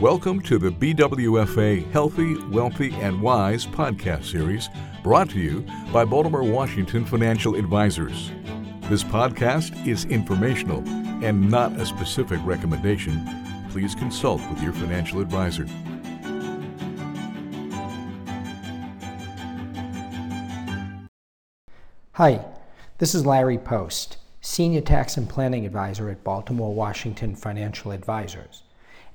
Welcome to the BWFA Healthy, Wealthy, and Wise podcast series brought to you by Baltimore Washington Financial Advisors. This podcast is informational and not a specific recommendation. Please consult with your financial advisor. Hi, this is Larry Post, Senior Tax and Planning Advisor at Baltimore Washington Financial Advisors.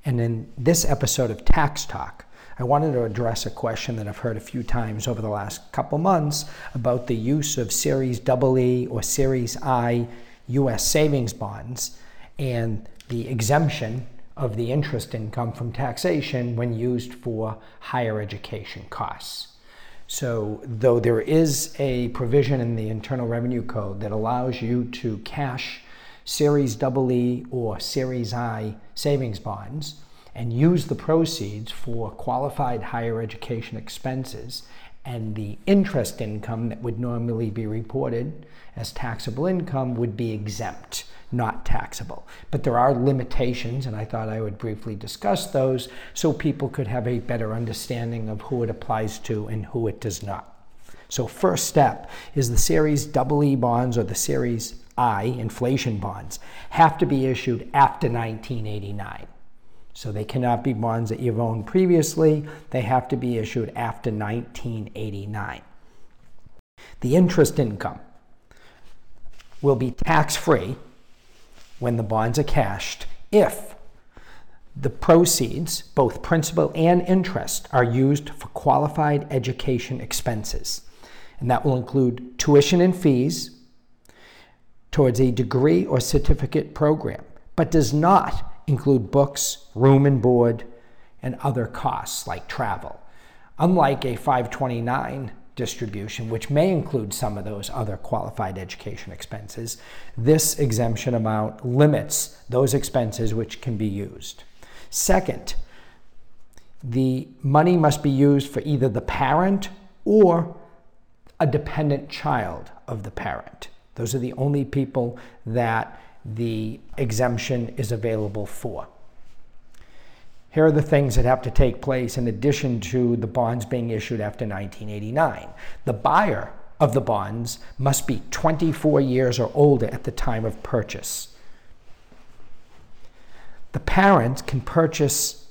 And in this episode of Tax Talk, I wanted to address a question that I've heard a few times over the last couple months about the use of Series EE or Series I U.S. savings bonds and the exemption of the interest income from taxation when used for higher education costs. So, though there is a provision in the Internal Revenue Code that allows you to cash Series EE or Series I savings bonds and use the proceeds for qualified higher education expenses and the interest income that would normally be reported as taxable income would be exempt, not taxable. But there are limitations, and I thought I would briefly discuss those so people could have a better understanding of who it applies to and who it does not. So, first step is the Series EE bonds or the Series I, inflation bonds, have to be issued after 1989. So they cannot be bonds that you've owned previously, they have to be issued after 1989. The interest income will be tax free when the bonds are cashed if the proceeds, both principal and interest, are used for qualified education expenses and that will include tuition and fees towards a degree or certificate program, but does not include books, room and board, and other costs like travel. Unlike a 529 distribution, which may include some of those other qualified education expenses, this exemption amount limits those expenses which can be used. Second, the money must be used for either the parent or a dependent child of the parent. Those are the only people that the exemption is available for. Here are the things that have to take place in addition to the bonds being issued after 1989. The buyer of the bonds must be 24 years or older at the time of purchase. The parent can purchase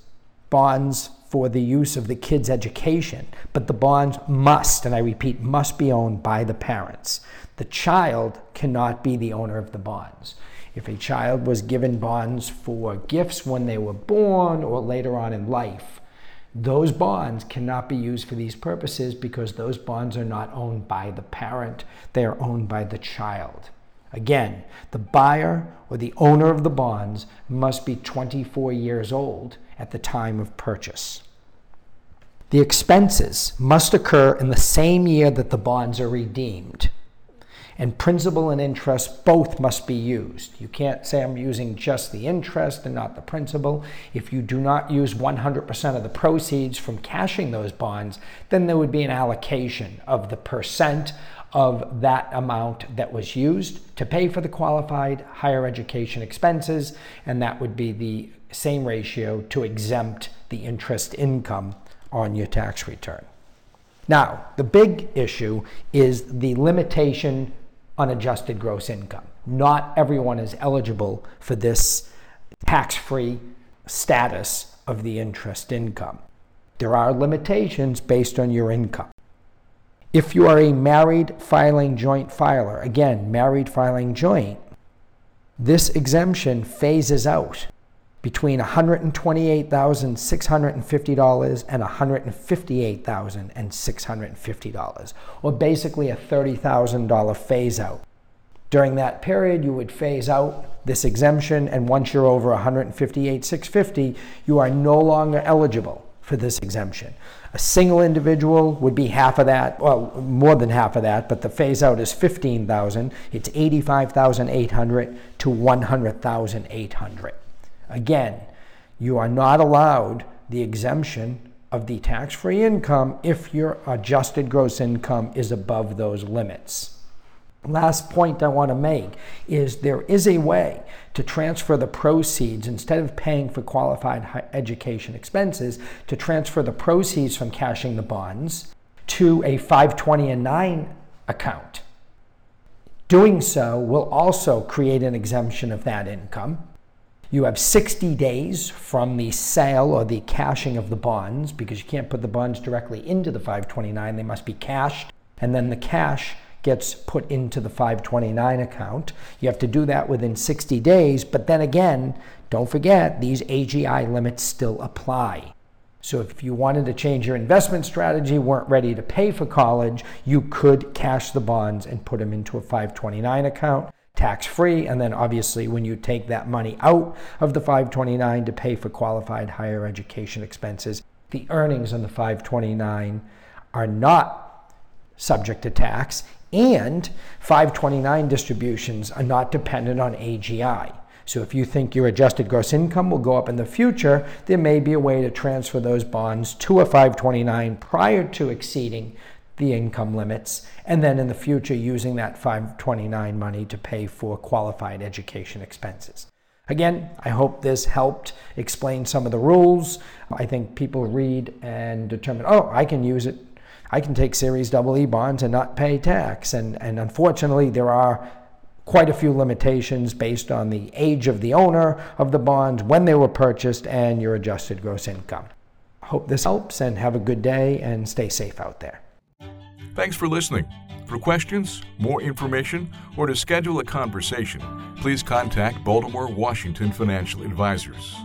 bonds for the use of the kid's education, but the bonds must, and I repeat, must be owned by the parents. The child cannot be the owner of the bonds. If a child was given bonds for gifts when they were born or later on in life, those bonds cannot be used for these purposes because those bonds are not owned by the parent, they are owned by the child. Again, the buyer or the owner of the bonds must be 24 years old at the time of purchase. The expenses must occur in the same year that the bonds are redeemed. And principal and interest both must be used. You can't say I'm using just the interest and not the principal. If you do not use 100% of the proceeds from cashing those bonds, then there would be an allocation of the percent of that amount that was used to pay for the qualified higher education expenses, and that would be the same ratio to exempt the interest income on your tax return. Now, the big issue is the limitation on adjusted gross income. Not everyone is eligible for this tax free status of the interest income. There are limitations based on your income. If you are a married filing joint filer, again, married filing joint, this exemption phases out between $128,650 and $158,650, or basically a $30,000 phase out. During that period, you would phase out this exemption, and once you're over $158,650, you are no longer eligible for this exemption. A single individual would be half of that, well, more than half of that, but the phase out is 15,000. It's 85,800 to 100,800. Again, you are not allowed the exemption of the tax free income if your adjusted gross income is above those limits. Last point I want to make is there is a way to transfer the proceeds instead of paying for qualified education expenses to transfer the proceeds from cashing the bonds to a 520 and 9 account. Doing so will also create an exemption of that income. You have 60 days from the sale or the cashing of the bonds because you can't put the bonds directly into the 529, they must be cashed, and then the cash gets put into the 529 account. You have to do that within 60 days, but then again, don't forget these AGI limits still apply. So if you wanted to change your investment strategy, weren't ready to pay for college, you could cash the bonds and put them into a 529 account, tax free. And then obviously, when you take that money out of the 529 to pay for qualified higher education expenses, the earnings on the 529 are not subject to tax, and 529 distributions are not dependent on AGI. So if you think your adjusted gross income will go up in the future, there may be a way to transfer those bonds to a 529 prior to exceeding the income limits, and then in the future using that 529 money to pay for qualified education expenses. Again, I hope this helped explain some of the rules. I think people read and determine, oh, I can use it. I can take Series EE bonds and not pay tax. And, and unfortunately, there are quite a few limitations based on the age of the owner of the bonds, when they were purchased, and your adjusted gross income. Hope this helps and have a good day and stay safe out there. Thanks for listening. For questions, more information, or to schedule a conversation, please contact Baltimore Washington Financial Advisors.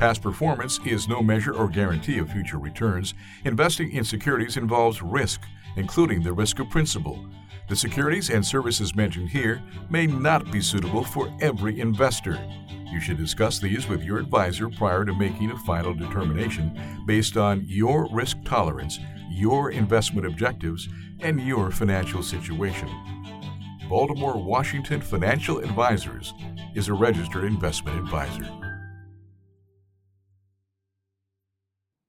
Past performance is no measure or guarantee of future returns. Investing in securities involves risk, including the risk of principal. The securities and services mentioned here may not be suitable for every investor. You should discuss these with your advisor prior to making a final determination based on your risk tolerance, your investment objectives, and your financial situation. Baltimore Washington Financial Advisors is a registered investment advisor.